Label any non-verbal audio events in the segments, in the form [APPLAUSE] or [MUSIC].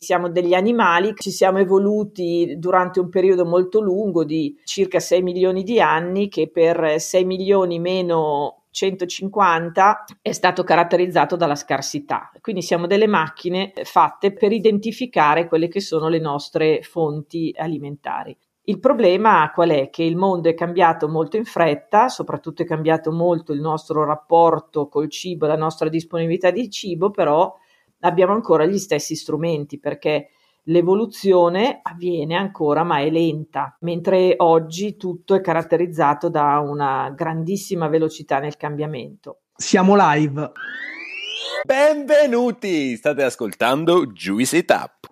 Siamo degli animali, ci siamo evoluti durante un periodo molto lungo di circa 6 milioni di anni che per 6 milioni meno 150 è stato caratterizzato dalla scarsità. Quindi siamo delle macchine fatte per identificare quelle che sono le nostre fonti alimentari. Il problema qual è? Che il mondo è cambiato molto in fretta, soprattutto è cambiato molto il nostro rapporto col cibo, la nostra disponibilità di cibo, però abbiamo ancora gli stessi strumenti perché l'evoluzione avviene ancora ma è lenta, mentre oggi tutto è caratterizzato da una grandissima velocità nel cambiamento. Siamo live. Benvenuti! State ascoltando Juicy Tap.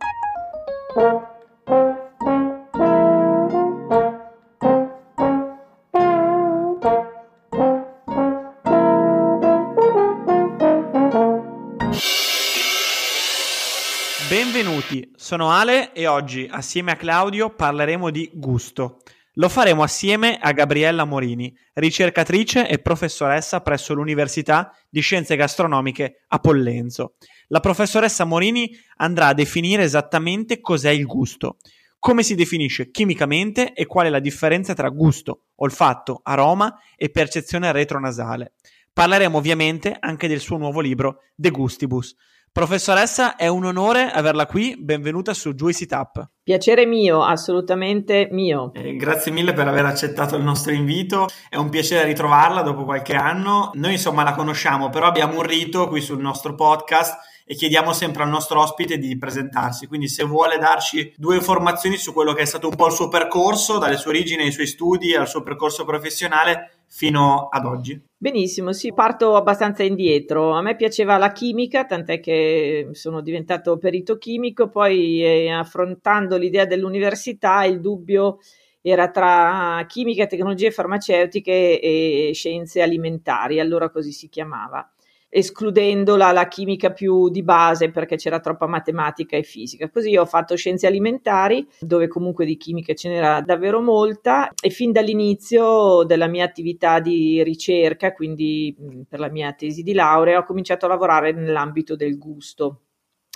Benvenuti, sono Ale e oggi assieme a Claudio parleremo di gusto. Lo faremo assieme a Gabriella Morini, ricercatrice e professoressa presso l'Università di Scienze Gastronomiche a Pollenzo. La professoressa Morini andrà a definire esattamente cos'è il gusto, come si definisce chimicamente e qual è la differenza tra gusto, olfatto, aroma e percezione retronasale. Parleremo ovviamente anche del suo nuovo libro De Gustibus. Professoressa, è un onore averla qui, benvenuta su Juicy Tap. Piacere mio, assolutamente mio. Eh, grazie mille per aver accettato il nostro invito, è un piacere ritrovarla dopo qualche anno. Noi insomma la conosciamo, però abbiamo un rito qui sul nostro podcast e chiediamo sempre al nostro ospite di presentarsi. Quindi se vuole darci due informazioni su quello che è stato un po' il suo percorso, dalle sue origini ai suoi studi al suo percorso professionale fino ad oggi. Benissimo, sì, parto abbastanza indietro. A me piaceva la chimica, tant'è che sono diventato perito chimico, poi eh, affrontando l'idea dell'università il dubbio era tra chimica, tecnologie farmaceutiche e scienze alimentari, allora così si chiamava escludendo la, la, chimica più di base perché c'era troppa matematica e fisica. Così ho fatto scienze alimentari, dove comunque di chimica ce n'era davvero molta e fin dall'inizio della mia attività di ricerca, quindi per la mia tesi di laurea, ho cominciato a lavorare nell'ambito del gusto.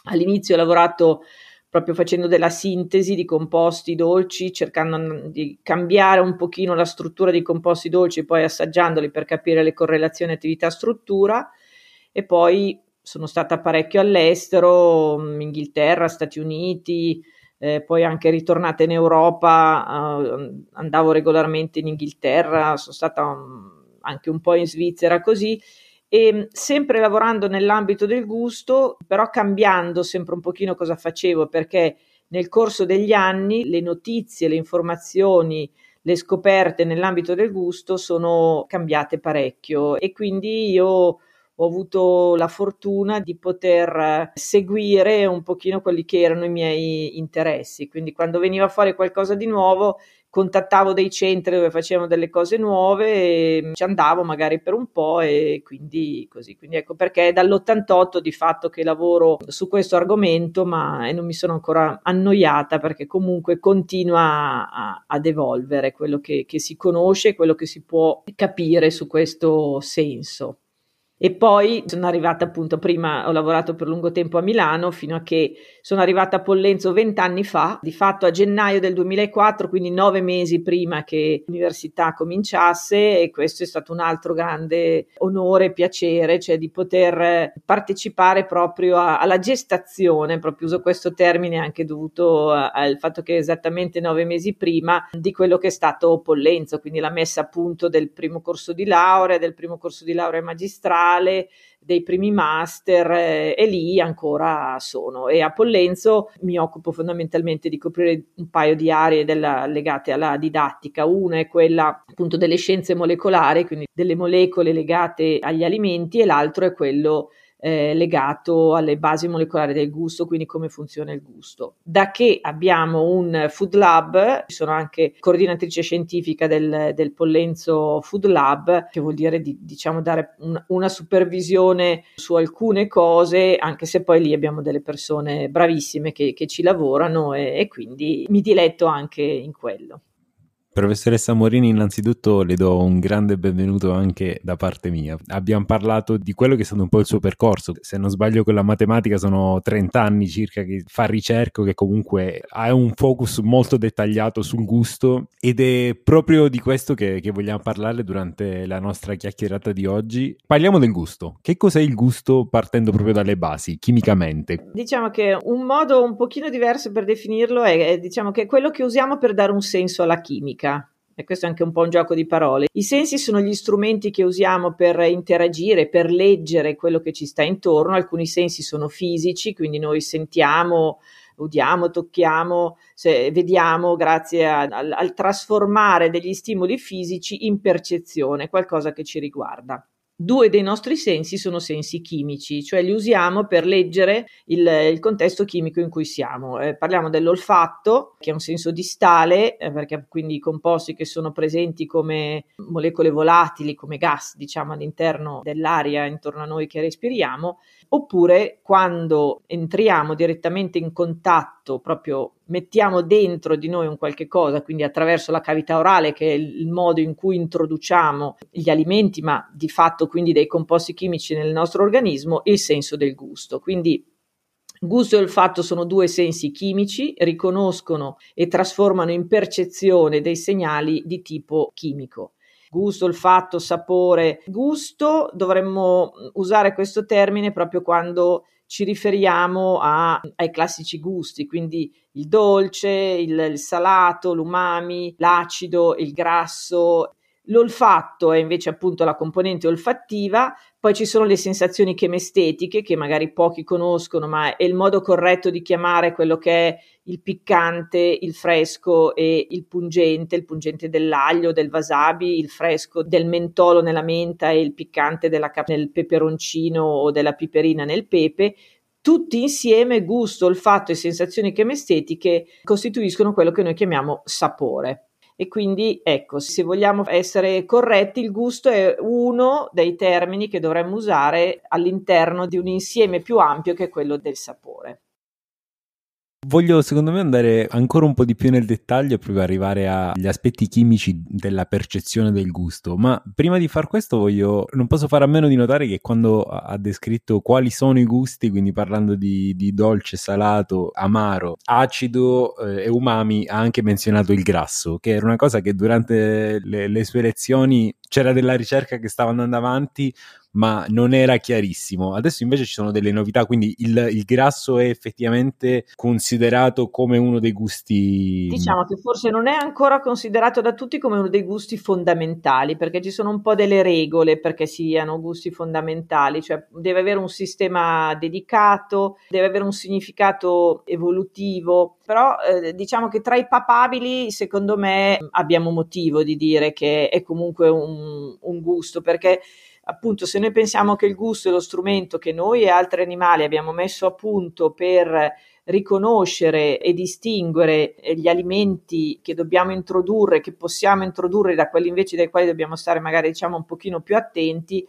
All'inizio ho lavorato proprio facendo della sintesi di composti dolci, cercando di cambiare un pochino la struttura dei composti dolci, poi assaggiandoli per capire le correlazioni attività-struttura e poi sono stata parecchio all'estero, mm, Inghilterra, Stati Uniti, eh, poi anche ritornata in Europa, eh, andavo regolarmente in Inghilterra, sono stata um, anche un po' in Svizzera così. E mm, sempre lavorando nell'ambito del gusto, però cambiando sempre un pochino cosa facevo perché nel corso degli anni le notizie, le informazioni, le scoperte nell'ambito del gusto sono cambiate parecchio. E quindi io ho avuto la fortuna di poter seguire un pochino quelli che erano i miei interessi. Quindi quando veniva fuori qualcosa di nuovo, contattavo dei centri dove facevano delle cose nuove e ci andavo magari per un po' e quindi così. Quindi ecco perché è dall'88 di fatto che lavoro su questo argomento, ma non mi sono ancora annoiata perché comunque continua a, ad evolvere quello che, che si conosce, quello che si può capire su questo senso. E poi sono arrivata appunto, prima ho lavorato per lungo tempo a Milano fino a che sono arrivata a Pollenzo vent'anni fa, di fatto a gennaio del 2004, quindi nove mesi prima che l'università cominciasse e questo è stato un altro grande onore e piacere, cioè di poter partecipare proprio a, alla gestazione, proprio uso questo termine anche dovuto al fatto che esattamente nove mesi prima di quello che è stato Pollenzo, quindi la messa a punto del primo corso di laurea, del primo corso di laurea magistrale, speciale dei primi master eh, e lì ancora sono. E a Pollenzo mi occupo fondamentalmente di coprire un paio di aree della, legate alla didattica. Una è quella appunto delle scienze molecolari, quindi delle molecole legate agli alimenti, e l'altro è quello eh, legato alle basi molecolari del gusto, quindi come funziona il gusto. Da che abbiamo un Food Lab, sono anche coordinatrice scientifica del, del Pollenzo Food Lab, che vuol dire di, diciamo dare un, una supervisione su alcune cose, anche se poi lì abbiamo delle persone bravissime che, che ci lavorano e, e quindi mi diletto anche in quello. Professoressa Morini, innanzitutto le do un grande benvenuto anche da parte mia. Abbiamo parlato di quello che è stato un po' il suo percorso. Se non sbaglio con la matematica sono 30 anni circa che fa ricerca, che comunque ha un focus molto dettagliato sul gusto ed è proprio di questo che, che vogliamo parlare durante la nostra chiacchierata di oggi. Parliamo del gusto. Che cos'è il gusto partendo proprio dalle basi, chimicamente? Diciamo che un modo un pochino diverso per definirlo è, è diciamo che è quello che usiamo per dare un senso alla chimica chimica. E questo è anche un po' un gioco di parole. I sensi sono gli strumenti che usiamo per interagire, per leggere quello che ci sta intorno. Alcuni sensi sono fisici, quindi noi sentiamo, udiamo, tocchiamo, vediamo grazie a, al, al trasformare degli stimoli fisici in percezione, qualcosa che ci riguarda due dei nostri sensi sono sensi chimici, cioè li usiamo per leggere il, il contesto chimico in cui siamo. Eh, parliamo dell'olfatto, che è un senso distale, eh, perché quindi i composti che sono presenti come molecole volatili, come gas, diciamo, all'interno dell'aria intorno a noi che respiriamo, oppure quando entriamo direttamente in contatto, proprio mettiamo dentro di noi un qualche cosa, quindi attraverso la cavità orale, che è il modo in cui introduciamo gli alimenti, ma di fatto quindi dei composti chimici nel nostro organismo, il senso del gusto. Quindi Gusto e olfatto sono due sensi chimici, riconoscono e trasformano in percezione dei segnali di tipo chimico gusto, olfatto, sapore. Gusto dovremmo usare questo termine proprio quando ci riferiamo a, ai classici gusti, quindi il dolce, il, il salato, l'umami, l'acido, il grasso, L'olfatto è invece appunto la componente olfattiva, poi ci sono le sensazioni chemestetiche che magari pochi conoscono, ma è il modo corretto di chiamare quello che è il piccante, il fresco e il pungente, il pungente dell'aglio, del wasabi, il fresco del mentolo nella menta e il piccante della nel peperoncino o della piperina nel pepe. Tutti insieme, gusto, olfatto e sensazioni chemestetiche costituiscono quello che noi chiamiamo sapore. E quindi, ecco, se vogliamo essere corretti, il gusto è uno dei termini che dovremmo usare all'interno di un insieme più ampio che è quello del sapore. Voglio secondo me andare ancora un po' di più nel dettaglio e proprio arrivare agli aspetti chimici della percezione del gusto, ma prima di far questo voglio, non posso fare a meno di notare che quando ha descritto quali sono i gusti, quindi parlando di, di dolce, salato, amaro, acido eh, e umami, ha anche menzionato il grasso, che era una cosa che durante le, le sue lezioni c'era della ricerca che stava andando avanti, ma non era chiarissimo. Adesso invece ci sono delle novità, quindi il, il, grasso è effettivamente considerato come uno dei gusti. Diciamo che forse non è ancora considerato da tutti come uno dei gusti fondamentali, perché ci sono un po' delle regole perché siano gusti fondamentali, cioè deve avere un sistema dedicato, deve avere un significato evolutivo, però eh, diciamo che tra i papabili, secondo me, abbiamo motivo di dire che è comunque un, un gusto, perché appunto se noi pensiamo che il gusto è lo strumento che noi e altri animali abbiamo messo a punto per riconoscere e distinguere gli alimenti che dobbiamo introdurre, che possiamo introdurre da quelli invece dai quali dobbiamo stare magari diciamo un pochino più attenti,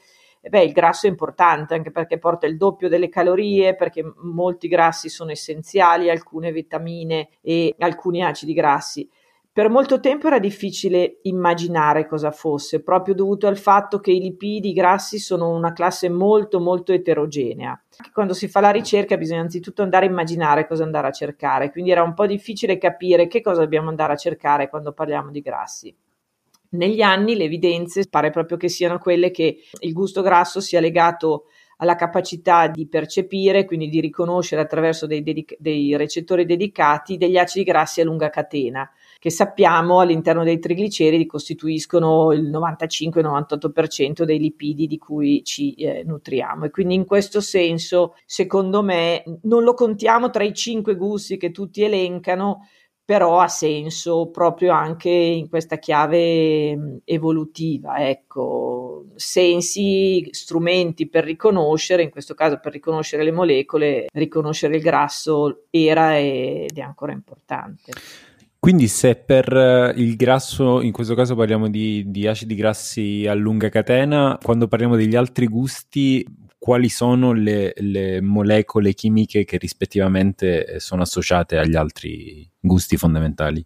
beh, il grasso è importante anche perché porta il doppio delle calorie, perché molti grassi sono essenziali, alcune vitamine e alcuni acidi grassi. Per molto tempo era difficile immaginare cosa fosse, proprio dovuto al fatto che i lipidi i grassi sono una classe molto molto eterogenea. Quando si fa la ricerca bisogna anzitutto andare a immaginare cosa andare a cercare, quindi era un po' difficile capire che cosa dobbiamo andare a cercare quando parliamo di grassi. Negli anni le evidenze pare proprio che siano quelle che il gusto grasso sia legato alla capacità di percepire, quindi di riconoscere attraverso dei, dedic- dei recettori dedicati degli acidi grassi a lunga catena che sappiamo all'interno dei trigliceridi costituiscono il 95-98% dei lipidi di cui ci eh, nutriamo. E quindi in questo senso, secondo me, non lo contiamo tra i cinque gusti che tutti elencano, però ha senso proprio anche in questa chiave evolutiva, ecco, sensi, strumenti per riconoscere, in questo caso per riconoscere le molecole, riconoscere il grasso era ed è ancora importante. Quindi se per eh, il grasso, in questo caso parliamo di, di, acidi grassi a lunga catena, quando parliamo degli altri gusti, quali sono le, le molecole chimiche che rispettivamente eh, sono associate agli altri gusti fondamentali?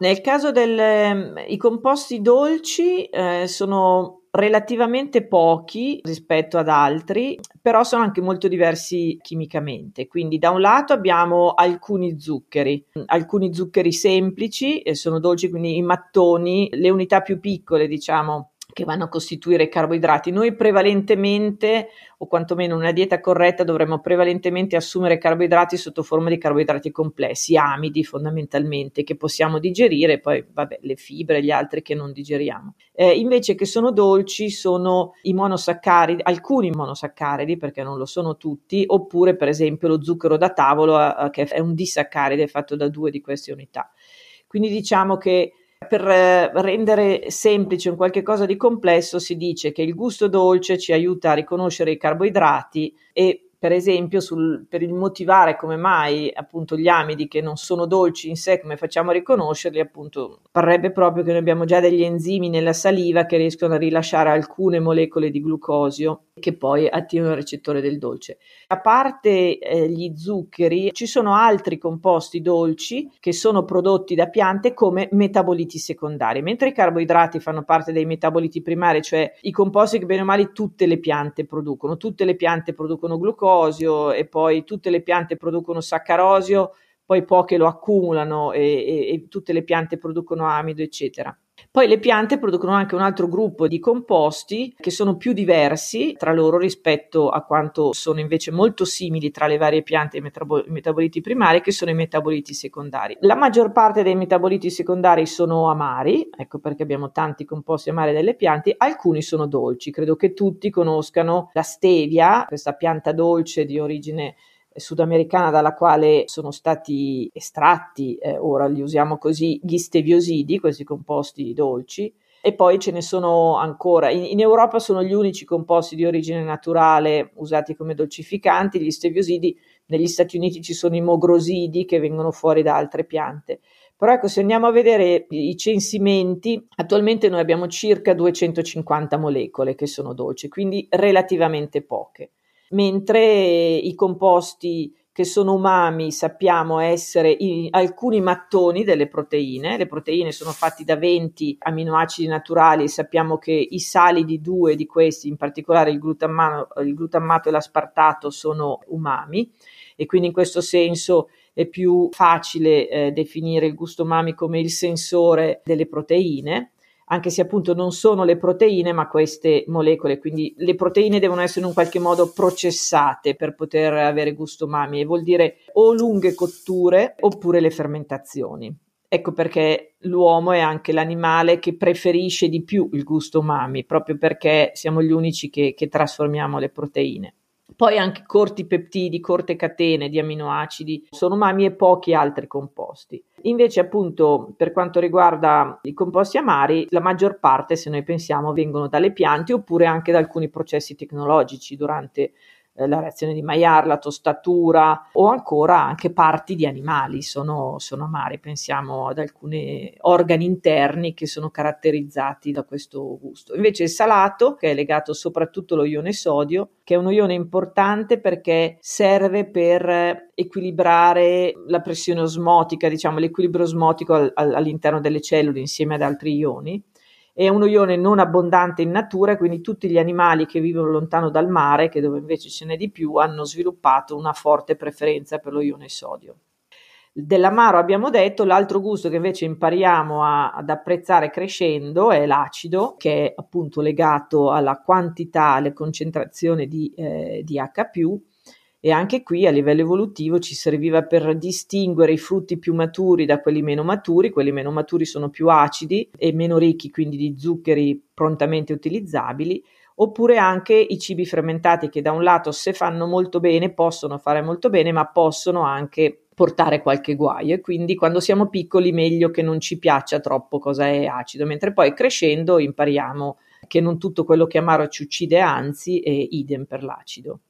Nel caso dei composti dolci eh, sono relativamente pochi rispetto ad altri, però sono anche molto diversi chimicamente. Quindi da un lato abbiamo alcuni zuccheri, alcuni zuccheri semplici, e sono dolci, quindi i mattoni, le unità più piccole, diciamo, che vanno a costituire i carboidrati. Noi prevalentemente, o quantomeno una dieta corretta, dovremmo prevalentemente assumere carboidrati sotto forma di carboidrati complessi, amidi fondamentalmente, che possiamo digerire, poi vabbè, le fibre e gli altri che non digeriamo. Eh, invece che sono dolci sono i monosaccaridi, alcuni monosaccaridi, perché non lo sono tutti, oppure per esempio lo zucchero da tavolo, eh, che è un disaccaride fatto da due di queste unità. Quindi diciamo che per eh, rendere semplice un qualche cosa di complesso si dice che il gusto dolce ci aiuta a riconoscere i carboidrati e per esempio sul, per il motivare come mai appunto gli amidi che non sono dolci in sé, come facciamo a riconoscerli, appunto parrebbe proprio che noi abbiamo già degli enzimi nella saliva che riescono a rilasciare alcune molecole di glucosio che poi attivano il recettore del dolce. A parte eh, gli zuccheri, ci sono altri composti dolci che sono prodotti da piante come metaboliti secondari, mentre i carboidrati fanno parte dei metaboliti primari, cioè i composti che bene o male tutte le piante producono. Tutte le piante producono glucosio e poi tutte le piante producono saccarosio, poi poche lo accumulano e, e, e tutte le piante producono amido, eccetera. Poi le piante producono anche un altro gruppo di composti che sono più diversi tra loro rispetto a quanto sono invece molto simili tra le varie piante e i metabol- metaboliti primari, che sono i metaboliti secondari. La maggior parte dei metaboliti secondari sono amari, ecco perché abbiamo tanti composti amari delle piante, alcuni sono dolci. Credo che tutti conoscano la stevia, questa pianta dolce di origine sudamericana dalla quale sono stati estratti, eh, ora li usiamo così, gli steviosidi, questi composti dolci, e poi ce ne sono ancora. In, in, Europa sono gli unici composti di origine naturale usati come dolcificanti, gli steviosidi, negli Stati Uniti ci sono i mogrosidi che vengono fuori da altre piante. Però ecco, se andiamo a vedere i censimenti, attualmente noi abbiamo circa 250 molecole che sono dolci, quindi relativamente poche mentre i composti che sono umami sappiamo essere alcuni mattoni delle proteine. Le proteine sono fatti da 20 aminoacidi naturali e sappiamo che i sali di due di questi, in particolare il il glutammato e l'aspartato, sono umami e quindi in questo senso è più facile eh, definire il gusto umami come il sensore delle proteine anche se appunto non sono le proteine, ma queste molecole. Quindi le proteine devono essere in un qualche modo processate per poter avere gusto umami e vuol dire o lunghe cotture oppure le fermentazioni. Ecco perché l'uomo è anche l'animale che preferisce di più il gusto umami, proprio perché siamo gli unici che, che trasformiamo le proteine. Poi anche corti peptidi, corte catene di aminoacidi sono umami e pochi altri composti. Invece, appunto, per quanto riguarda i composti amari, la maggior parte, se noi pensiamo, vengono dalle piante oppure anche da alcuni processi tecnologici durante eh, la reazione di Maillard, la tostatura o ancora anche parti di animali sono, sono amari. Pensiamo ad alcuni organi interni che sono caratterizzati da questo gusto. Invece il salato, che è legato soprattutto allo ione sodio, che è uno ione importante perché serve per equilibrare la pressione osmotica, diciamo l'equilibrio osmotico al, all'interno delle cellule insieme ad altri ioni è uno ione non abbondante in natura, quindi tutti gli animali che vivono lontano dal mare, che dove invece ce n'è di più, hanno sviluppato una forte preferenza per lo ione sodio. Dell'amaro abbiamo detto, l'altro gusto che invece impariamo a, ad apprezzare crescendo è l'acido, che è appunto legato alla quantità, alle concentrazioni di, eh, di H+, e anche qui a livello evolutivo ci serviva per distinguere i frutti più maturi da quelli meno maturi, quelli meno maturi sono più acidi e meno ricchi quindi di zuccheri prontamente utilizzabili, oppure anche i cibi fermentati che da un lato se fanno molto bene possono fare molto bene ma possono anche portare qualche guaio. E quindi quando siamo piccoli meglio che non ci piaccia troppo cosa è acido, mentre poi crescendo impariamo che non tutto quello che è amaro ci uccide, anzi, e idem per l'acido.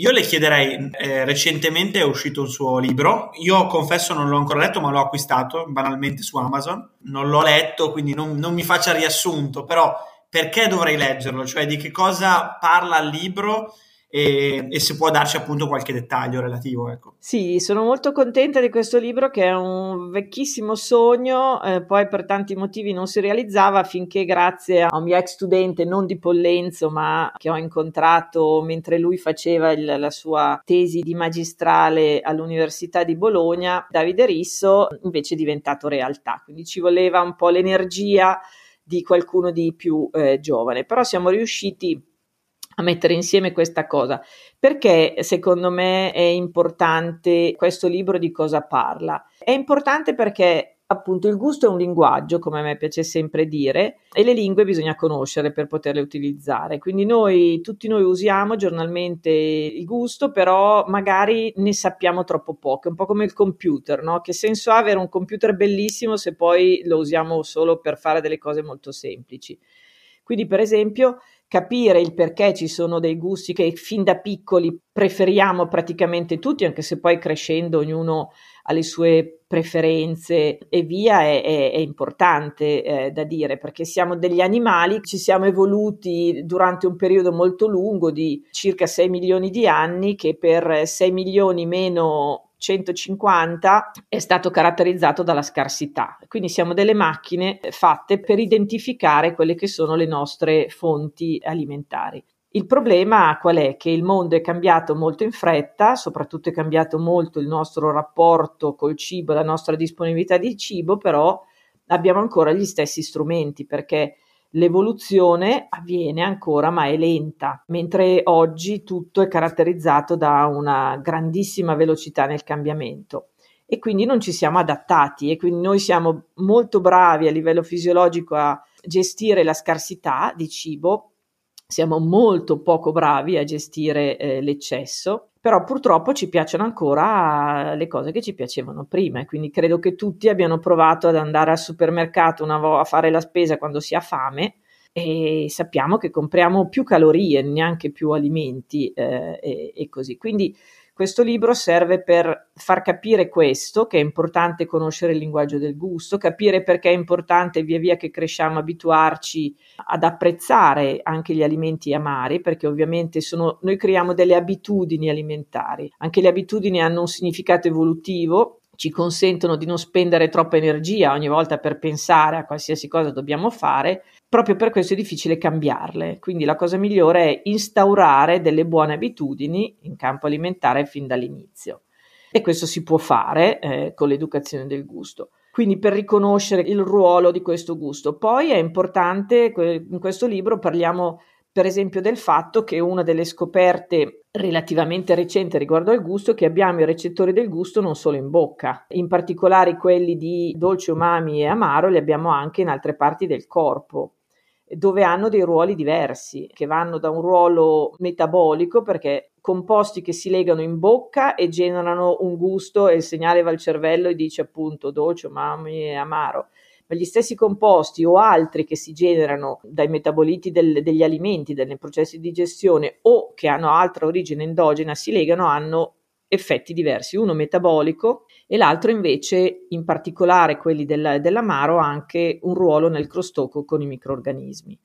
Io le chiederei, eh, recentemente è uscito un suo libro, io confesso non l'ho ancora letto ma l'ho acquistato banalmente su Amazon, non l'ho letto quindi non, non mi faccia riassunto, però perché dovrei leggerlo? Cioè di che cosa parla il libro e, e, se può darci appunto qualche dettaglio relativo. Ecco. Sì, sono molto contenta di questo libro che è un vecchissimo sogno, eh, poi per tanti motivi non si realizzava finché grazie a un mio ex studente, non di Pollenzo, ma che ho incontrato mentre lui faceva il, la sua tesi di magistrale all'Università di Bologna, Davide Risso, invece è diventato realtà. Quindi ci voleva un po' l'energia di qualcuno di più eh, giovane, però siamo riusciti a mettere insieme questa cosa. Perché secondo me è importante questo libro di cosa parla? È importante perché appunto il gusto è un linguaggio, come a me piace sempre dire, e le lingue bisogna conoscere per poterle utilizzare. Quindi noi, tutti noi usiamo giornalmente il gusto, però magari ne sappiamo troppo poco, è un po' come il computer, no? Che senso ha avere un computer bellissimo se poi lo usiamo solo per fare delle cose molto semplici? Quindi, per esempio, capire il perché ci sono dei gusti che fin da piccoli preferiamo praticamente tutti, anche se poi crescendo ognuno ha le sue preferenze e via, è, è, è importante eh, da dire, perché siamo degli animali, ci siamo evoluti durante un periodo molto lungo di circa 6 milioni di anni, che per 6 milioni meno 150 è stato caratterizzato dalla scarsità. Quindi siamo delle macchine fatte per identificare quelle che sono le nostre fonti alimentari. Il problema qual è? Che il mondo è cambiato molto in fretta, soprattutto è cambiato molto il nostro rapporto col cibo, la nostra disponibilità di cibo, però abbiamo ancora gli stessi strumenti perché L'evoluzione avviene ancora ma è lenta, mentre oggi tutto è caratterizzato da una grandissima velocità nel cambiamento. E quindi non ci siamo adattati e quindi noi siamo molto bravi a livello fisiologico a gestire la scarsità di cibo, siamo molto poco bravi a gestire eh, l'eccesso, però purtroppo ci piacciono ancora le cose che ci piacevano prima quindi credo che tutti abbiano provato ad andare al supermercato una volta a fare la spesa quando si ha fame e sappiamo che compriamo più calorie, neanche più alimenti eh, e, e così. Quindi questo libro serve per far capire questo, che è importante conoscere il linguaggio del gusto, capire perché è importante via via che cresciamo abituarci ad apprezzare anche gli alimenti amari, perché ovviamente sono, noi creiamo delle abitudini alimentari. Anche le abitudini hanno un significato evolutivo ci consentono di non spendere troppa energia ogni volta per pensare a qualsiasi cosa dobbiamo fare, proprio per questo è difficile cambiarle. Quindi la cosa migliore è instaurare delle buone abitudini in campo alimentare fin dall'inizio. E questo si può fare eh, con l'educazione del gusto. Quindi per riconoscere il ruolo di questo gusto. Poi è importante, in questo libro parliamo per esempio del fatto che una delle scoperte relativamente recente riguardo al gusto è che abbiamo i recettori del gusto non solo in bocca, in particolare quelli di dolce, umami e amaro li abbiamo anche in altre parti del corpo dove hanno dei ruoli diversi, che vanno da un ruolo metabolico perché composti che si legano in bocca e generano un gusto e il segnale va al cervello e dice appunto dolce, umami e amaro ma gli stessi composti o altri che si generano dai metaboliti del, degli alimenti, dai processi di digestione o che hanno altra origine endogena si legano hanno effetti diversi, uno metabolico e l'altro invece, in particolare quelli del, dell'amaro, ha anche un ruolo nel crostocco con i microorganismi.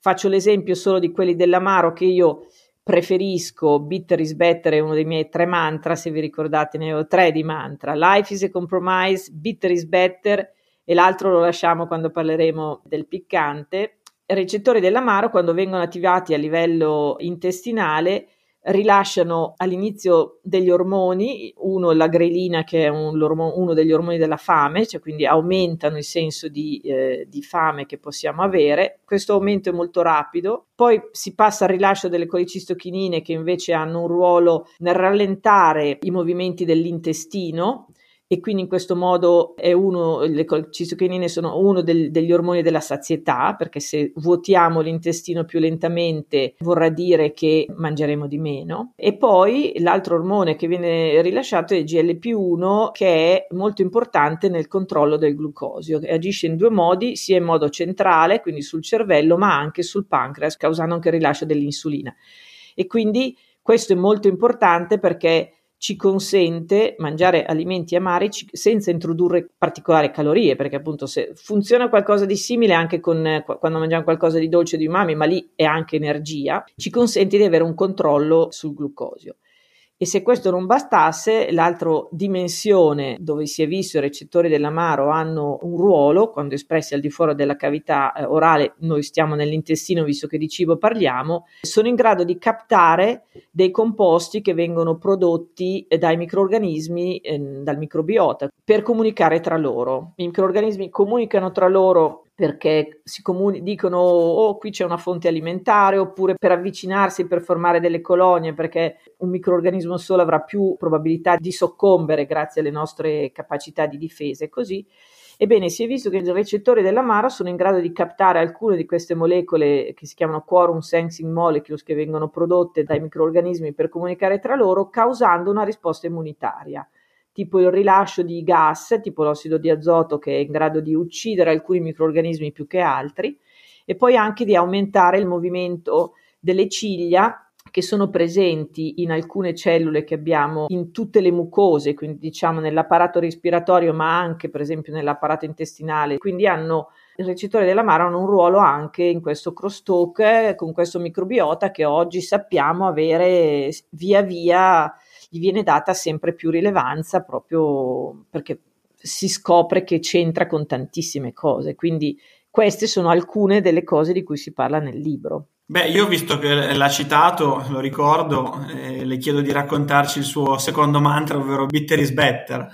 Faccio l'esempio solo di quelli dell'amaro che io preferisco, bitter is better è uno dei miei tre mantra, se vi ricordate ne ho tre di mantra, life is a compromise, bitter is better e l'altro lo lasciamo quando parleremo del piccante. I recettori dell'amaro, quando vengono attivati a livello intestinale, rilasciano all'inizio degli ormoni, uno la grelina che è un, uno degli ormoni della fame, cioè quindi aumentano il senso di, eh, di, fame che possiamo avere. Questo aumento è molto rapido, poi si passa al rilascio delle colicistochinine che invece hanno un ruolo nel rallentare i movimenti dell'intestino e quindi in questo modo è uno, le citokinine sono uno del, degli ormoni della sazietà, perché se vuotiamo l'intestino più lentamente vorrà dire che mangeremo di meno. E poi l'altro ormone che viene rilasciato è il GLP1, che è molto importante nel controllo del glucosio, che agisce in due modi, sia in modo centrale, quindi sul cervello, ma anche sul pancreas, causando anche il rilascio dell'insulina. E quindi questo è molto importante perché ci consente mangiare alimenti amari senza introdurre particolari calorie, perché appunto se funziona qualcosa di simile anche con quando mangiamo qualcosa di dolce di umami, ma lì è anche energia, ci consente di avere un controllo sul glucosio. E se questo non bastasse, l'altra dimensione dove si è visto i recettori dell'amaro hanno un ruolo, quando espressi al di fuori della cavità eh, orale, noi stiamo nell'intestino visto che di cibo parliamo, sono in grado di captare dei composti che vengono prodotti dai microorganismi, eh, dal microbiota, per comunicare tra loro. I microorganismi comunicano tra loro perché si comuni- dicono oh qui c'è una fonte alimentare oppure per avvicinarsi per formare delle colonie perché un microorganismo solo avrà più probabilità di soccombere grazie alle nostre capacità di difesa e così. Ebbene, si è visto che i recettori dell'amaro sono in grado di captare alcune di queste molecole che si chiamano quorum sensing molecules che vengono prodotte dai microorganismi per comunicare tra loro, causando una risposta immunitaria tipo il rilascio di gas, tipo l'ossido di azoto che è in grado di uccidere alcuni microorganismi più che altri, e poi anche di aumentare il movimento delle ciglia che sono presenti in alcune cellule che abbiamo in tutte le mucose, quindi diciamo nell'apparato respiratorio, ma anche per esempio nell'apparato intestinale, quindi hanno il recettore dell'amaro hanno un ruolo anche in questo crosstalk con questo microbiota che oggi sappiamo avere via via gli viene data sempre più rilevanza proprio perché si scopre che c'entra con tantissime cose. Quindi queste sono alcune delle cose di cui si parla nel libro. Beh, io visto che l'ha citato, lo ricordo, eh, le chiedo di raccontarci il suo secondo mantra, ovvero bitter is better.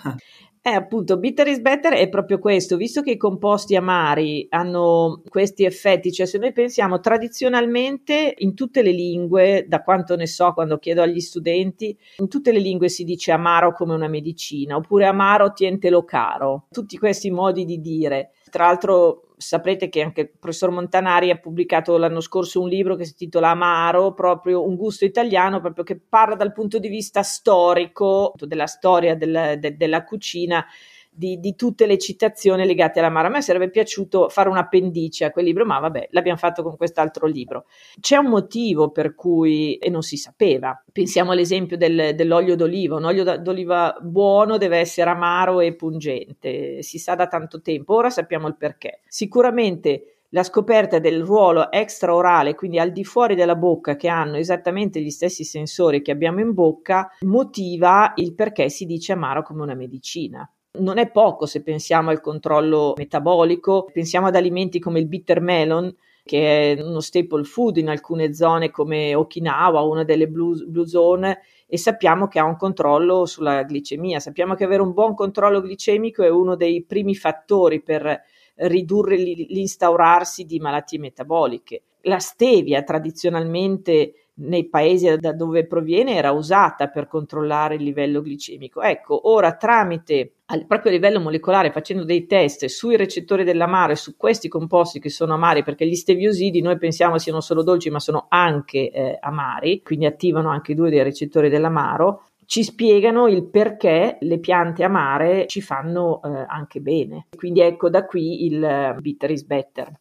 Eh, appunto, bitter is better è proprio questo, visto che i composti amari hanno questi effetti, cioè se noi pensiamo tradizionalmente in tutte le lingue, da quanto ne so quando chiedo agli studenti, in tutte le lingue si dice amaro come una medicina, oppure amaro tientelo caro, tutti questi modi di dire. Tra l'altro saprete che anche il professor Montanari ha pubblicato l'anno scorso un libro che si intitola Amaro, proprio un gusto italiano, proprio che parla dal punto di vista storico della storia del, de, della cucina di, di, tutte le citazioni legate all'amaro. A me sarebbe piaciuto fare un appendice a quel libro, ma vabbè, l'abbiamo fatto con quest'altro libro. C'è un motivo per cui, e non si sapeva, pensiamo all'esempio del, dell'olio d'oliva, un olio d'oliva buono deve essere amaro e pungente, si sa da tanto tempo, ora sappiamo il perché. Sicuramente la scoperta del ruolo extraorale, quindi al di fuori della bocca, che hanno esattamente gli stessi sensori che abbiamo in bocca, motiva il perché si dice amaro come una medicina. Non è poco se pensiamo al controllo metabolico, pensiamo ad alimenti come il bitter melon, che è uno staple food in alcune zone come Okinawa, una delle blue, blue zone, e sappiamo che ha un controllo sulla glicemia. Sappiamo che avere un buon controllo glicemico è uno dei primi fattori per ridurre l'instaurarsi di malattie metaboliche. La stevia tradizionalmente nei paesi da dove proviene era usata per controllare il livello glicemico. Ecco, ora tramite proprio a livello molecolare facendo dei test sui recettori dell'amaro e su questi composti che sono amari perché gli steviosidi noi pensiamo siano solo dolci ma sono anche eh, amari quindi attivano anche due dei recettori dell'amaro ci spiegano il perché le piante amare ci fanno eh, anche bene quindi ecco da qui il uh, bitter is better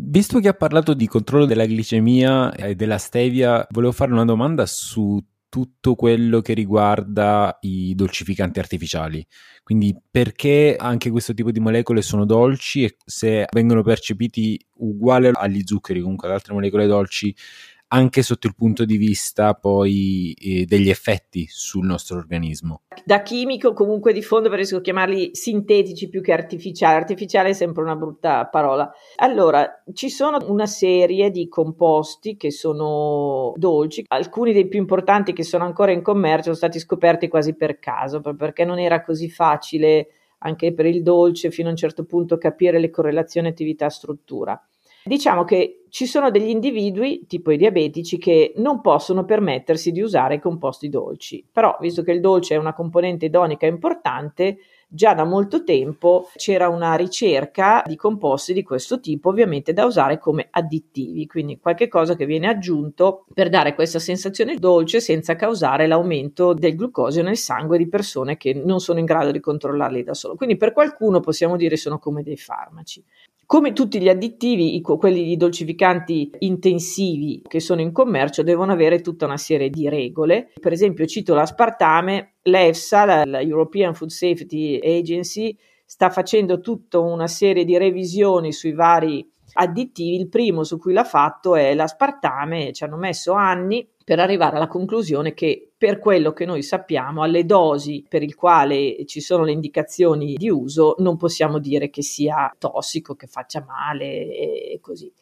Visto che ha parlato di controllo della glicemia e della stevia, volevo fare una domanda su tutto quello che riguarda i dolcificanti artificiali. Quindi perché anche questo tipo di molecole sono dolci e se vengono percepiti uguali agli zuccheri, comunque ad altre molecole dolci, anche sotto il punto di vista poi eh, degli effetti sul nostro organismo. Da chimico comunque di fondo preferisco chiamarli sintetici più che artificiali, artificiale è sempre una brutta parola. Allora, ci sono una serie di composti che sono dolci, alcuni dei più importanti che sono ancora in commercio sono stati scoperti quasi per caso, perché non era così facile anche per il dolce fino a un certo punto capire le correlazioni attività-struttura. Diciamo che ci sono degli individui, tipo i diabetici, che non possono permettersi di usare composti dolci, però visto che il dolce è una componente idonica importante, già da molto tempo c'era una ricerca di composti di questo tipo, ovviamente da usare come additivi, quindi qualche cosa che viene aggiunto per dare questa sensazione dolce senza causare l'aumento del glucosio nel sangue di persone che non sono in grado di controllarli da solo. Quindi per qualcuno possiamo dire sono come dei farmaci. Come tutti gli additivi, quelli di dolcificanti intensivi che sono in commercio devono avere tutta una serie di regole. Per esempio, cito l'aspartame, l'EFSA, la, European Food Safety Agency, sta facendo tutta una serie di revisioni sui vari additivi. Il primo su cui l'ha fatto è l'aspartame, ci hanno messo anni per arrivare alla conclusione che per quello che noi sappiamo, alle dosi per il quale ci sono le indicazioni di uso, non possiamo dire che sia tossico, che faccia male e così.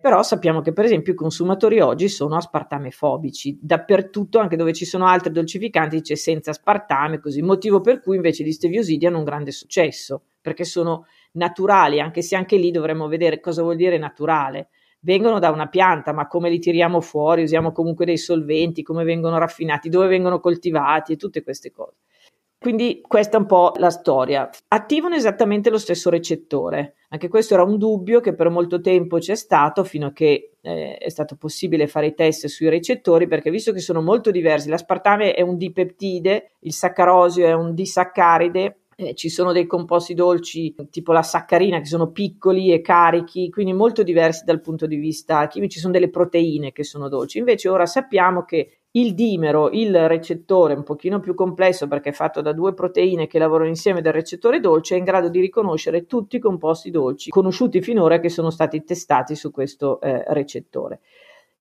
Però sappiamo che per esempio i consumatori oggi sono aspartame fobici, dappertutto, anche dove ci sono altri dolcificanti, c'è senza aspartame, così, motivo per cui invece gli steviosidi hanno un grande successo, perché sono naturali, anche se anche lì dovremmo vedere cosa vuol dire naturale vengono da una pianta, ma come li tiriamo fuori? Usiamo comunque dei solventi, come vengono raffinati, dove vengono coltivati e tutte queste cose. Quindi questa è un po' la storia. Attivano esattamente lo stesso recettore. Anche questo era un dubbio che per molto tempo c'è stato fino a che eh, è stato possibile fare i test sui recettori perché visto che sono molto diversi, l'aspartame è un dipeptide, il saccarosio è un disaccaride eh, ci sono dei composti dolci tipo la saccarina che sono piccoli e carichi, quindi molto diversi dal punto di vista chimico, ci sono delle proteine che sono dolci. Invece ora sappiamo che il dimero, il recettore un pochino più complesso perché è fatto da due proteine che lavorano insieme del recettore dolce, è in grado di riconoscere tutti i composti dolci conosciuti finora che sono stati testati su questo eh, recettore.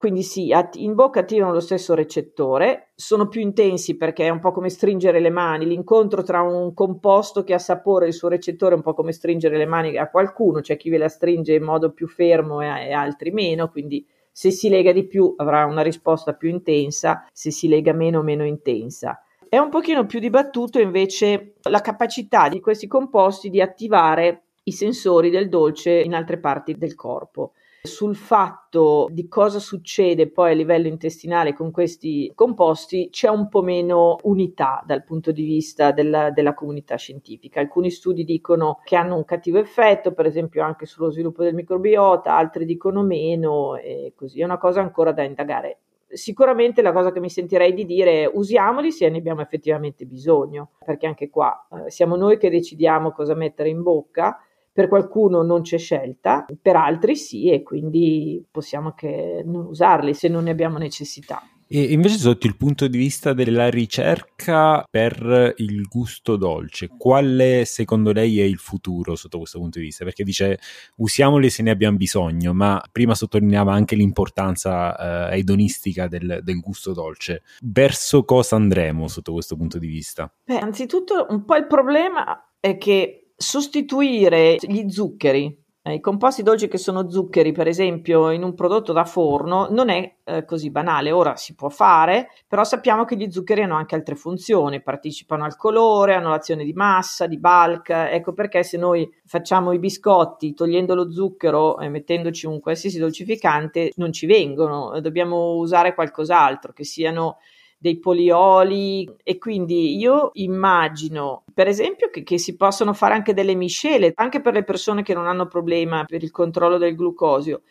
Quindi sì, in bocca attivano lo stesso recettore, sono più intensi perché è un po' come stringere le mani, l'incontro tra un composto che ha sapore e il suo recettore è un po' come stringere le mani a qualcuno, c'è chi ve la stringe in modo più fermo e, e altri meno, quindi se si lega di più avrà una risposta più intensa, se si lega meno meno intensa. È un pochino più dibattuto invece la capacità di questi composti di attivare i sensori del dolce in altre parti del corpo sul fatto di cosa succede poi a livello intestinale con questi composti c'è un po' meno unità dal punto di vista della, della, comunità scientifica. Alcuni studi dicono che hanno un cattivo effetto, per esempio anche sullo sviluppo del microbiota, altri dicono meno e così. È una cosa ancora da indagare. Sicuramente la cosa che mi sentirei di dire è usiamoli se ne abbiamo effettivamente bisogno, perché anche qua eh, siamo noi che decidiamo cosa mettere in bocca per qualcuno non c'è scelta, per altri sì e quindi possiamo anche non usarli se non ne abbiamo necessità. E invece sotto il punto di vista della ricerca per il gusto dolce, quale secondo lei è il futuro sotto questo punto di vista? Perché dice usiamoli se ne abbiamo bisogno, ma prima sottolineava anche l'importanza eh, edonistica del, del, gusto dolce. Verso cosa andremo sotto questo punto di vista? Beh, anzitutto un po' il problema è che sostituire gli zuccheri, eh, i composti dolci che sono zuccheri, per esempio, in un prodotto da forno, non è eh, così banale. Ora si può fare, però sappiamo che gli zuccheri hanno anche altre funzioni, partecipano al colore, hanno l'azione di massa, di bulk. Ecco perché se noi facciamo i biscotti togliendo lo zucchero e mettendoci un qualsiasi dolcificante, non ci vengono. Dobbiamo usare qualcos'altro, che siano dei polioli e quindi io immagino per esempio che, che, si possono fare anche delle miscele anche per le persone che non hanno problema per il controllo del glucosio.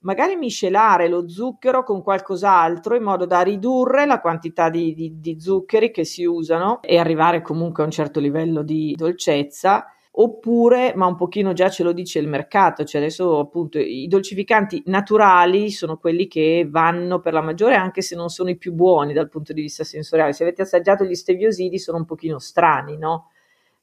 Magari miscelare lo zucchero con qualcos'altro in modo da ridurre la quantità di, di, di zuccheri che si usano e arrivare comunque a un certo livello di dolcezza oppure, ma un pochino già ce lo dice il mercato, cioè adesso appunto i dolcificanti naturali sono quelli che vanno per la maggiore anche se non sono i più buoni dal punto di vista sensoriale. Se avete assaggiato gli steviosidi sono un pochino strani, no?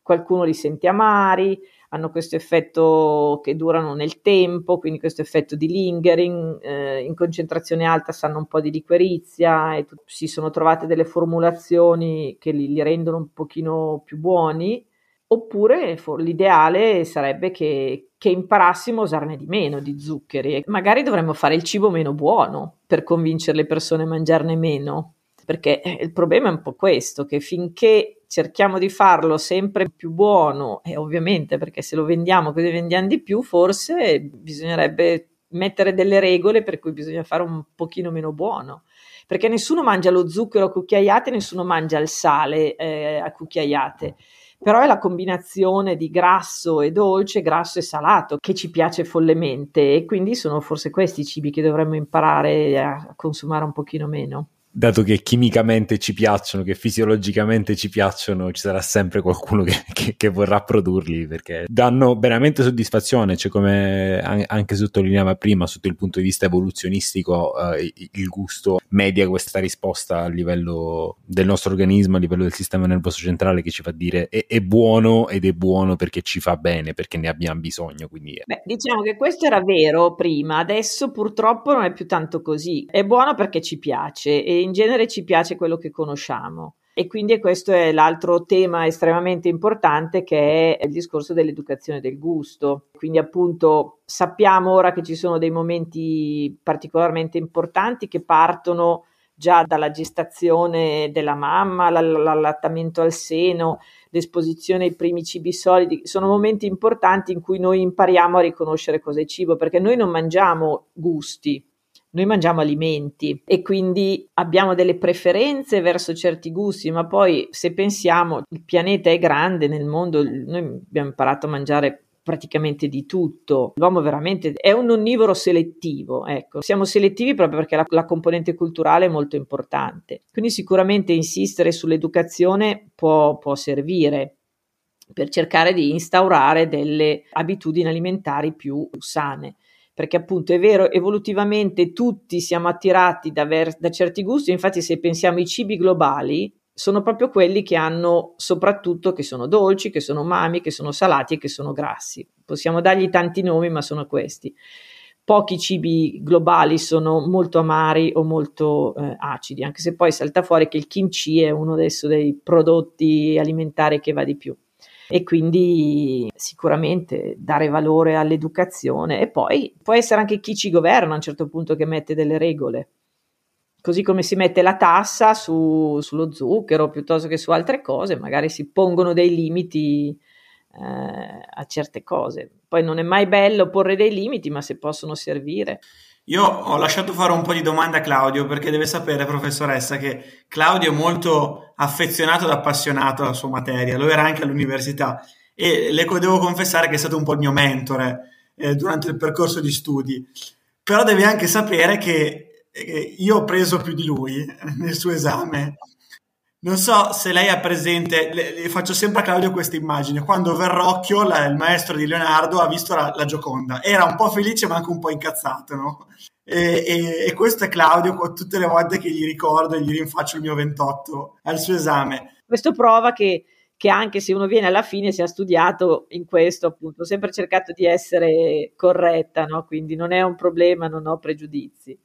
Qualcuno li sente amari, hanno questo effetto che durano nel tempo, quindi questo effetto di lingering, eh, in concentrazione alta sanno un po' di liquerizia e t- si sono trovate delle formulazioni che li, li rendono un pochino più buoni Oppure l'ideale sarebbe che, che, imparassimo a usarne di meno di zuccheri. Magari dovremmo fare il cibo meno buono per convincere le persone a mangiarne meno. Perché eh, il problema è un po' questo, che finché cerchiamo di farlo sempre più buono, e ovviamente perché se lo vendiamo così vendiamo di più, forse bisognerebbe mettere delle regole per cui bisogna fare un pochino meno buono perché nessuno mangia lo zucchero a cucchiaiate, nessuno mangia il sale eh, a cucchiaiate però è la combinazione di grasso e dolce, grasso e salato che ci piace follemente e quindi sono forse questi i cibi che dovremmo imparare a consumare un pochino meno. Dato che chimicamente ci piacciono, che fisiologicamente ci piacciono, ci sarà sempre qualcuno che, [LAUGHS] che, che vorrà produrli perché danno veramente soddisfazione, cioè come anche sottolineava prima, sotto il punto di vista evoluzionistico, eh, il gusto media questa risposta a livello del nostro organismo, a livello del sistema nervoso centrale che ci fa dire è, è buono ed è buono perché ci fa bene, perché ne abbiamo bisogno. Quindi Beh, diciamo che questo era vero prima, adesso purtroppo non è più tanto così. È buono perché ci piace e in genere ci piace quello che conosciamo. E quindi questo è l'altro tema estremamente importante che è il discorso dell'educazione del gusto. Quindi appunto sappiamo ora che ci sono dei momenti particolarmente importanti che partono già dalla gestazione della mamma, l'allattamento al seno, l'esposizione ai primi cibi solidi, sono momenti importanti in cui noi impariamo a riconoscere cosa è cibo, perché noi non mangiamo gusti, noi mangiamo alimenti e quindi abbiamo delle preferenze verso certi gusti, ma poi se pensiamo il pianeta è grande nel mondo, noi abbiamo imparato a mangiare praticamente di tutto. L'uomo veramente è un onnivoro selettivo, ecco. Siamo selettivi proprio perché la, la, componente culturale è molto importante. Quindi sicuramente insistere sull'educazione può, può servire per cercare di instaurare delle abitudini alimentari più sane perché appunto è vero, evolutivamente tutti siamo attirati da, ver- da certi gusti, infatti se pensiamo ai cibi globali, sono proprio quelli che hanno soprattutto che sono dolci, che sono mami, che sono salati e che sono grassi. Possiamo dargli tanti nomi, ma sono questi. Pochi cibi globali sono molto amari o molto eh, acidi, anche se poi salta fuori che il kimchi è uno adesso dei prodotti alimentari che va di più e quindi sicuramente dare valore all'educazione e poi può essere anche chi ci governa a un certo punto che mette delle regole. Così come si mette la tassa su, sullo zucchero piuttosto che su altre cose, magari si pongono dei limiti eh, a certe cose. Poi non è mai bello porre dei limiti, ma se possono servire. Io ho lasciato fare un po' di domande a Claudio perché deve sapere, professoressa, che Claudio è molto affezionato ed appassionato alla sua materia, lo era anche all'università e le devo confessare che è stato un po' il mio mentore eh, durante il percorso di studi. Però deve anche sapere che eh, io ho preso più di lui nel suo esame. Non so se lei ha presente, le, le faccio sempre a Claudio questa immagine, quando Verrocchio, la, il maestro di Leonardo, ha visto la, la, Gioconda. Era un po' felice ma anche un po' incazzato, no? E, e, e, questo è Claudio tutte le volte che gli ricordo e gli rinfaccio il mio 28 al suo esame. Questo prova che, che anche se uno viene alla fine si ha studiato in questo appunto, ho sempre cercato di essere corretta, no? quindi non è un problema, non ho pregiudizi.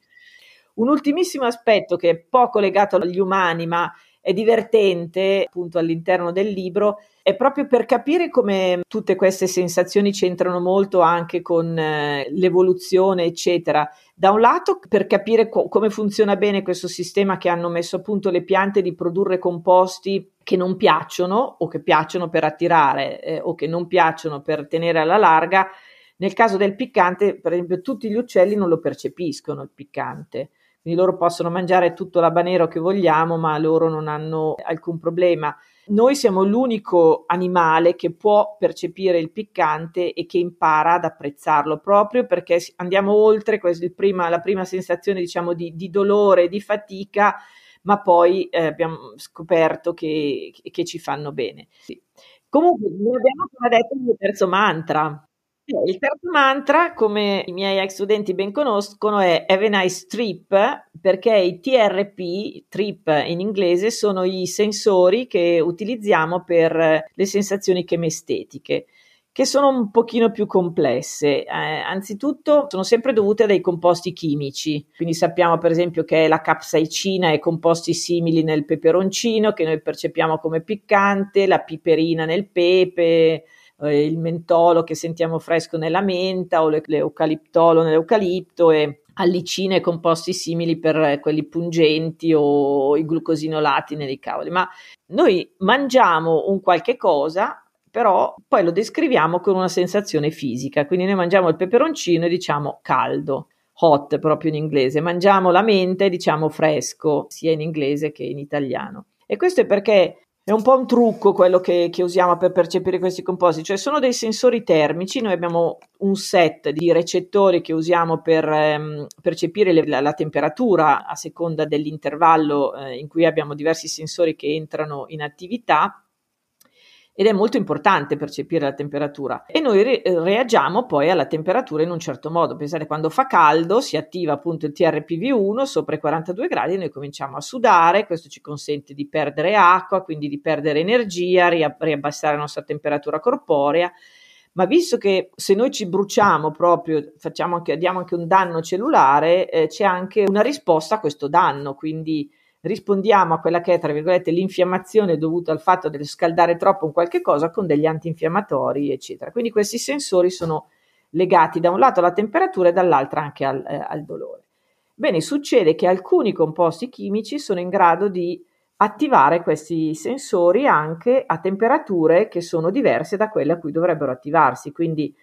Un ultimissimo aspetto che è poco legato agli umani ma è divertente appunto all'interno del libro è proprio per capire come tutte queste sensazioni c'entrano molto anche con eh, l'evoluzione, eccetera. Da un lato per capire co- come funziona bene questo sistema che hanno messo a punto le piante di produrre composti che non piacciono o che piacciono per attirare eh, o che non piacciono per tenere alla larga. Nel caso del piccante, per esempio, tutti gli uccelli non lo percepiscono il piccante quindi loro possono mangiare tutto l'habanero che vogliamo, ma loro non hanno alcun problema. Noi siamo l'unico animale che può percepire il piccante e che impara ad apprezzarlo proprio perché andiamo oltre prima, la prima sensazione diciamo di, di dolore, di fatica, ma poi eh, abbiamo scoperto che, che, ci fanno bene. Sì. Comunque, abbiamo appena detto il terzo mantra. Il terzo mantra, come i miei ex studenti ben conoscono, è Have a nice trip, perché i TRP, trip in inglese, sono i sensori che utilizziamo per le sensazioni chemestetiche che sono un pochino più complesse. Eh, anzitutto sono sempre dovute a dei composti chimici, quindi sappiamo per esempio che la capsaicina e composti simili nel peperoncino che noi percepiamo come piccante, la piperina nel pepe, eh, il mentolo che sentiamo fresco nella menta o l'eucaliptolo nell'eucalipto e allicine e composti simili per quelli pungenti o i glucosinolati nei cavoli. Ma noi mangiamo un qualche cosa, però poi lo descriviamo con una sensazione fisica. Quindi noi mangiamo il peperoncino e diciamo caldo, hot proprio in inglese. Mangiamo la menta e diciamo fresco, sia in inglese che in italiano. E questo è perché È un po' un trucco quello che, che, usiamo per percepire questi composti, cioè sono dei sensori termici, noi abbiamo un set di recettori che usiamo per ehm, percepire le, la, la, temperatura a seconda dell'intervallo eh, in cui abbiamo diversi sensori che entrano in attività ed è molto importante percepire la temperatura e noi re- reagiamo poi alla temperatura in un certo modo. Pensate, quando fa caldo si attiva appunto il TRPV1 sopra i 42 gradi e noi cominciamo a sudare, questo ci consente di perdere acqua, quindi di perdere energia, ria- riabbassare la nostra temperatura corporea. Ma visto che se noi ci bruciamo proprio, anche, diamo anche un danno cellulare, eh, c'è anche una risposta a questo danno, quindi rispondiamo a quella che è, tra virgolette, l'infiammazione dovuta al fatto di scaldare troppo un qualche cosa con degli antinfiammatori, eccetera. Quindi questi sensori sono legati da un lato alla temperatura e dall'altro anche al, eh, al dolore. Bene, succede che alcuni composti chimici sono in grado di attivare questi sensori anche a temperature che sono diverse da quelle a cui dovrebbero attivarsi. Quindi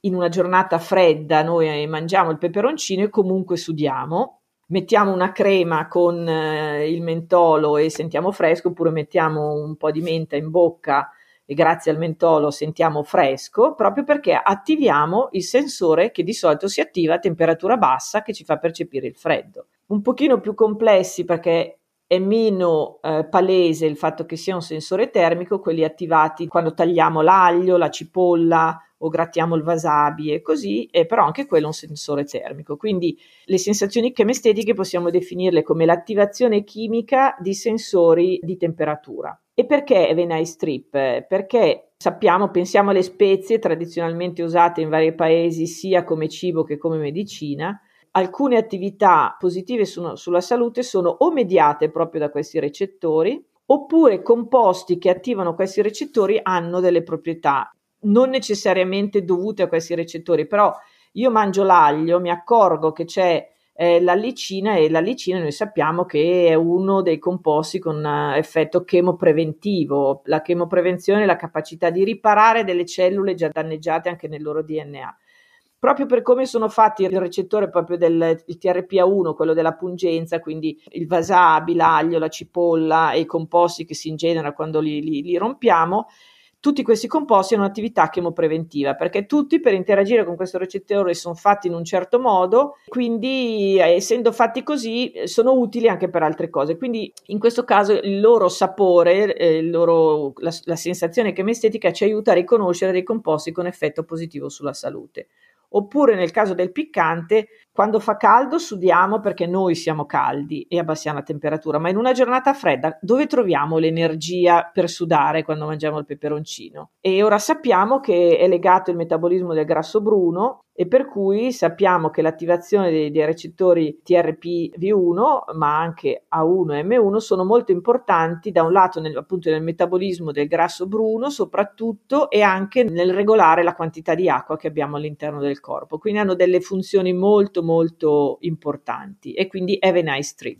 in una giornata fredda noi mangiamo il peperoncino e comunque sudiamo, mettiamo una crema con eh, il mentolo e sentiamo fresco, oppure mettiamo un po' di menta in bocca e grazie al mentolo sentiamo fresco, proprio perché attiviamo il sensore che di solito si attiva a temperatura bassa che ci fa percepire il freddo. Un pochino più complessi perché è meno eh, palese il fatto che sia un sensore termico, quelli attivati quando tagliamo l'aglio, la cipolla o grattiamo il wasabi e così, eh, però anche quello è un sensore termico. Quindi le sensazioni chemestetiche possiamo definirle come l'attivazione chimica di sensori di temperatura. E perché Evenai Strip? Perché sappiamo, pensiamo alle spezie tradizionalmente usate in vari paesi sia come cibo che come medicina, alcune attività positive su, sulla salute sono o mediate proprio da questi recettori, oppure composti che attivano questi recettori hanno delle proprietà non necessariamente dovute a questi recettori, però io mangio l'aglio, mi accorgo che c'è eh, l'allicina e l'allicina noi sappiamo che è uno dei composti con uh, effetto chemopreventivo. La chemoprevenzione è la capacità di riparare delle cellule già danneggiate anche nel loro DNA. Proprio per come sono fatti il recettore proprio del TRPA1, quello della pungenza, quindi il wasabi, l'aglio, la cipolla e i composti che si ingenerano quando li, li, li rompiamo, tutti questi composti hanno un'attività chemopreventiva perché tutti per interagire con questo recettore sono fatti in un certo modo, quindi eh, essendo fatti così eh, sono utili anche per altre cose. Quindi in questo caso il loro sapore, eh, il loro, la, la sensazione chemestetica ci aiuta a riconoscere dei composti con effetto positivo sulla salute. Oppure nel caso del piccante, quando fa caldo sudiamo perché noi siamo caldi e abbassiamo la temperatura, ma in una giornata fredda dove troviamo l'energia per sudare quando mangiamo il peperoncino? E ora sappiamo che è legato il metabolismo del grasso bruno e per cui sappiamo che l'attivazione dei, dei recettori TRPV1 ma anche A1 e M1 sono molto importanti da un lato nel, appunto nel metabolismo del grasso bruno soprattutto e anche nel regolare la quantità di acqua che abbiamo all'interno del corpo quindi hanno delle funzioni molto molto importanti e quindi have a nice trip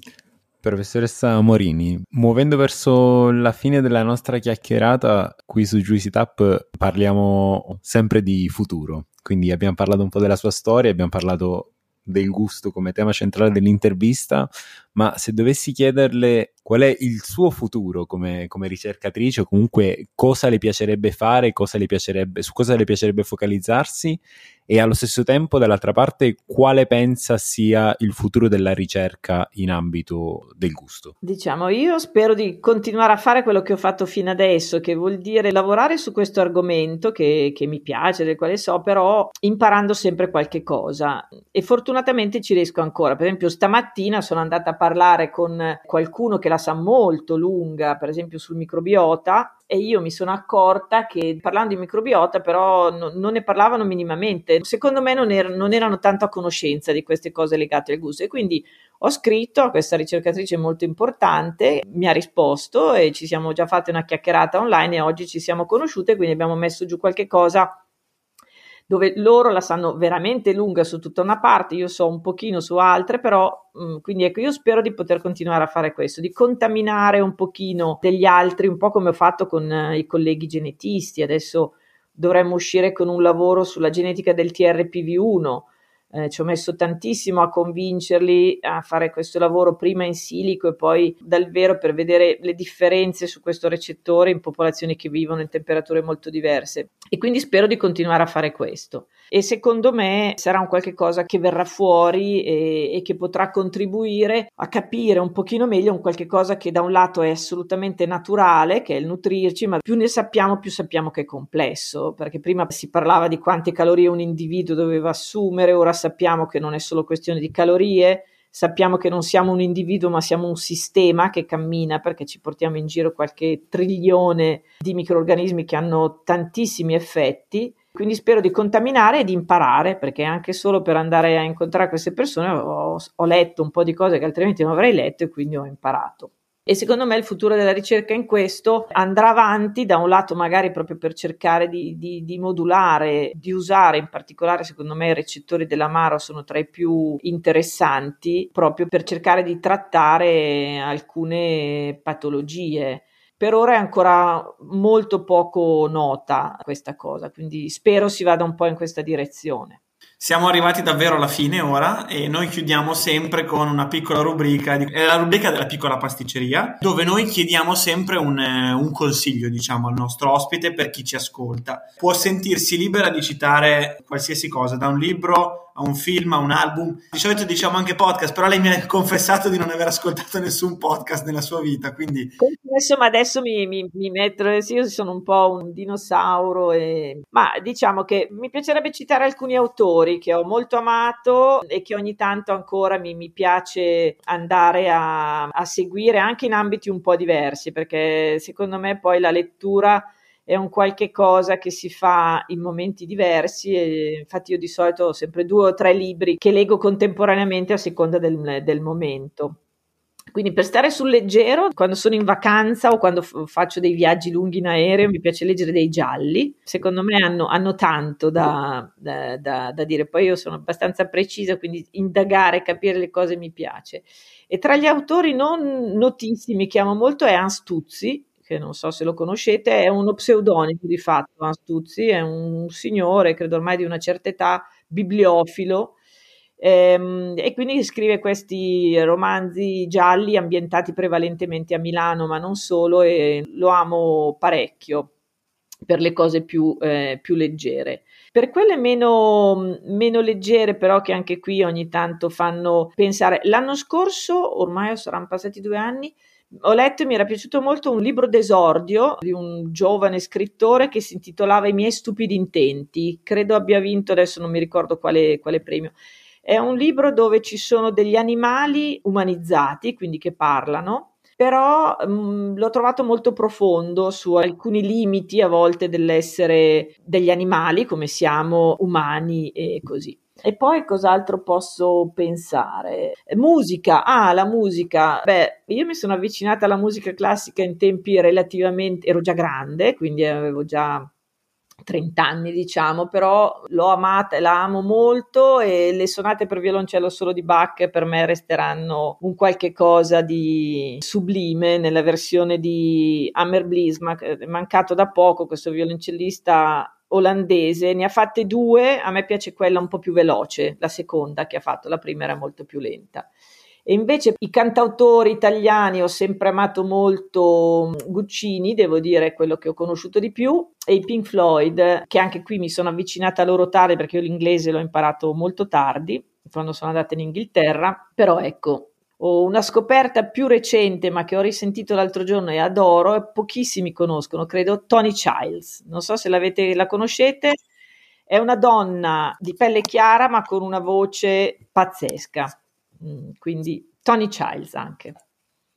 Professoressa Morini, muovendo verso la fine della nostra chiacchierata qui su Juicy Tap parliamo sempre di futuro. Quindi abbiamo parlato un po' della sua storia, abbiamo parlato del gusto come tema centrale dell'intervista, ma se dovessi chiederle qual è il suo futuro come, come ricercatrice o comunque cosa le piacerebbe fare, cosa le piacerebbe, su cosa le piacerebbe focalizzarsi e allo stesso tempo dall'altra parte quale pensa sia il futuro della ricerca in ambito del gusto? Diciamo, io spero di continuare a fare quello che ho fatto fino adesso, che vuol dire lavorare su questo argomento che, che mi piace, del quale so, però imparando sempre qualche cosa e fortunatamente ci riesco ancora. Per esempio stamattina sono andata a parlare con qualcuno che la sa molto lunga, per esempio sul microbiota, e io mi sono accorta che parlando di microbiota però no, non ne parlavano minimamente. Secondo me non, er- non, erano tanto a conoscenza di queste cose legate al gusto e quindi ho scritto a questa ricercatrice molto importante, mi ha risposto e ci siamo già fatti una chiacchierata online e oggi ci siamo conosciute, quindi abbiamo messo giù qualche cosa dove loro la sanno veramente lunga su tutta una parte, io so un pochino su altre, però mh, mm, quindi ecco, io spero di poter continuare a fare questo, di contaminare un pochino degli altri, un po' come ho fatto con eh, i colleghi genetisti, adesso dovremmo uscire con un lavoro sulla genetica del TRPV1, eh, ci ho messo tantissimo a convincerli a fare questo lavoro prima in silico e poi dal vero per vedere le differenze su questo recettore in popolazioni che vivono in temperature molto diverse. E quindi spero di continuare a fare questo. E secondo me sarà un qualche cosa che verrà fuori e, e che potrà contribuire a capire un pochino meglio un qualche cosa che da un lato è assolutamente naturale, che è il nutrirci, ma più ne sappiamo, più sappiamo che è complesso, perché prima si parlava di quante calorie un individuo doveva assumere, ora sappiamo che non è solo questione di calorie, sappiamo che non siamo un individuo ma siamo un sistema che cammina perché ci portiamo in giro qualche trilione di microorganismi che hanno tantissimi effetti. Quindi spero di contaminare e di imparare, perché anche solo per andare a incontrare queste persone ho, ho letto un po' di cose che altrimenti non avrei letto e quindi ho imparato. E secondo me il futuro della ricerca in questo andrà avanti, da un lato magari proprio per cercare di, di, di modulare, di usare in particolare secondo me i recettori dell'amaro sono tra i più interessanti, proprio per cercare di trattare alcune patologie. Per ora è ancora molto poco nota questa cosa, quindi spero si vada un po' in questa direzione. Siamo arrivati davvero alla fine ora e noi chiudiamo sempre con una piccola rubrica, è la rubrica della piccola pasticceria, dove noi chiediamo sempre un, eh, un, consiglio, diciamo, al nostro ospite per chi ci ascolta. Può sentirsi libera di citare qualsiasi cosa, da un libro a un film, a un album. Di solito diciamo anche podcast, però lei mi ha confessato di non aver ascoltato nessun podcast nella sua vita, quindi... Confesso, ma adesso mi, mi, mi metto, sì, io sono un po' un dinosauro, e... ma diciamo che mi piacerebbe citare alcuni autori che ho molto amato e che ogni tanto ancora mi, mi piace andare a, a seguire anche in ambiti un po' diversi, perché secondo me poi la lettura è un qualche cosa che si fa in momenti diversi e infatti io di solito ho sempre due o tre libri che leggo contemporaneamente a seconda del, del momento. Quindi per stare sul leggero, quando sono in vacanza o quando f- faccio dei viaggi lunghi in aereo, mi piace leggere dei gialli. Secondo me hanno, hanno tanto da, da, da, da, dire. Poi io sono abbastanza precisa, quindi indagare, capire le cose mi piace. E tra gli autori non notissimi che amo molto è Hans Tuzzi, che non so se lo conoscete, è uno pseudonimo di fatto. Astuzzi è un signore, credo ormai di una certa età, bibliofilo, ehm, e quindi scrive questi romanzi gialli ambientati prevalentemente a Milano, ma non solo, e lo amo parecchio per le cose più, eh, più leggere. Per quelle meno, meno, leggere, però, che anche qui ogni tanto fanno pensare, l'anno scorso, ormai saranno passati due anni, ho letto e mi era piaciuto molto un libro d'esordio di un giovane scrittore che si intitolava I miei stupidi intenti. Credo abbia vinto, adesso non mi ricordo quale, quale premio. È un libro dove ci sono degli animali umanizzati, quindi che parlano, però mh, mm, l'ho trovato molto profondo su alcuni limiti a volte dell'essere degli animali, come siamo umani e così. E poi cos'altro posso pensare? Musica, ah, la musica. Beh, io mi sono avvicinata alla musica classica in tempi relativamente, ero già grande, quindi avevo già 30 anni, diciamo, però l'ho amata e la amo molto e le sonate per violoncello solo di Bach per me resteranno un qualche cosa di sublime nella versione di Hammer Bliss, è mancato da poco questo violoncellista olandese, ne ha fatte due, a me piace quella un po' più veloce, la seconda che ha fatto, la prima era molto più lenta. E invece i cantautori italiani ho sempre amato molto Guccini, devo dire quello che ho conosciuto di più, e i Pink Floyd, che anche qui mi sono avvicinata loro tardi perché io l'inglese l'ho imparato molto tardi, quando sono andata in Inghilterra, però ecco, ho una scoperta più recente, ma che ho risentito l'altro giorno e adoro, e pochissimi conoscono, credo, Tony Childs. Non so se la conoscete. È una donna di pelle chiara, ma con una voce pazzesca. Mm, quindi Tony Childs anche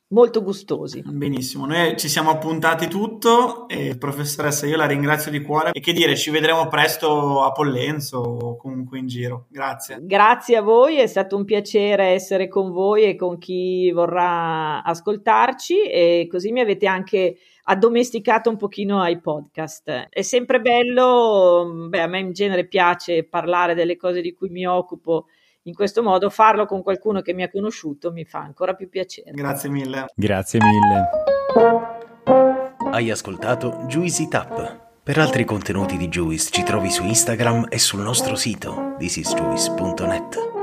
molto gustosi. Benissimo, noi ci siamo appuntati tutto e professoressa io la ringrazio di cuore e che dire, ci vedremo presto a Pollenzo o comunque in giro. Grazie. Grazie a voi, è stato un piacere essere con voi e con chi vorrà ascoltarci e così mi avete anche addomesticato un pochino ai podcast. È sempre bello, beh, a me in genere piace parlare delle cose di cui mi occupo in questo modo farlo con qualcuno che mi ha conosciuto mi fa ancora più piacere. Grazie mille. Grazie mille. Hai ascoltato Juicy Tap, Per altri contenuti di Juice ci trovi su Instagram e sul nostro sito thisisjuice.net.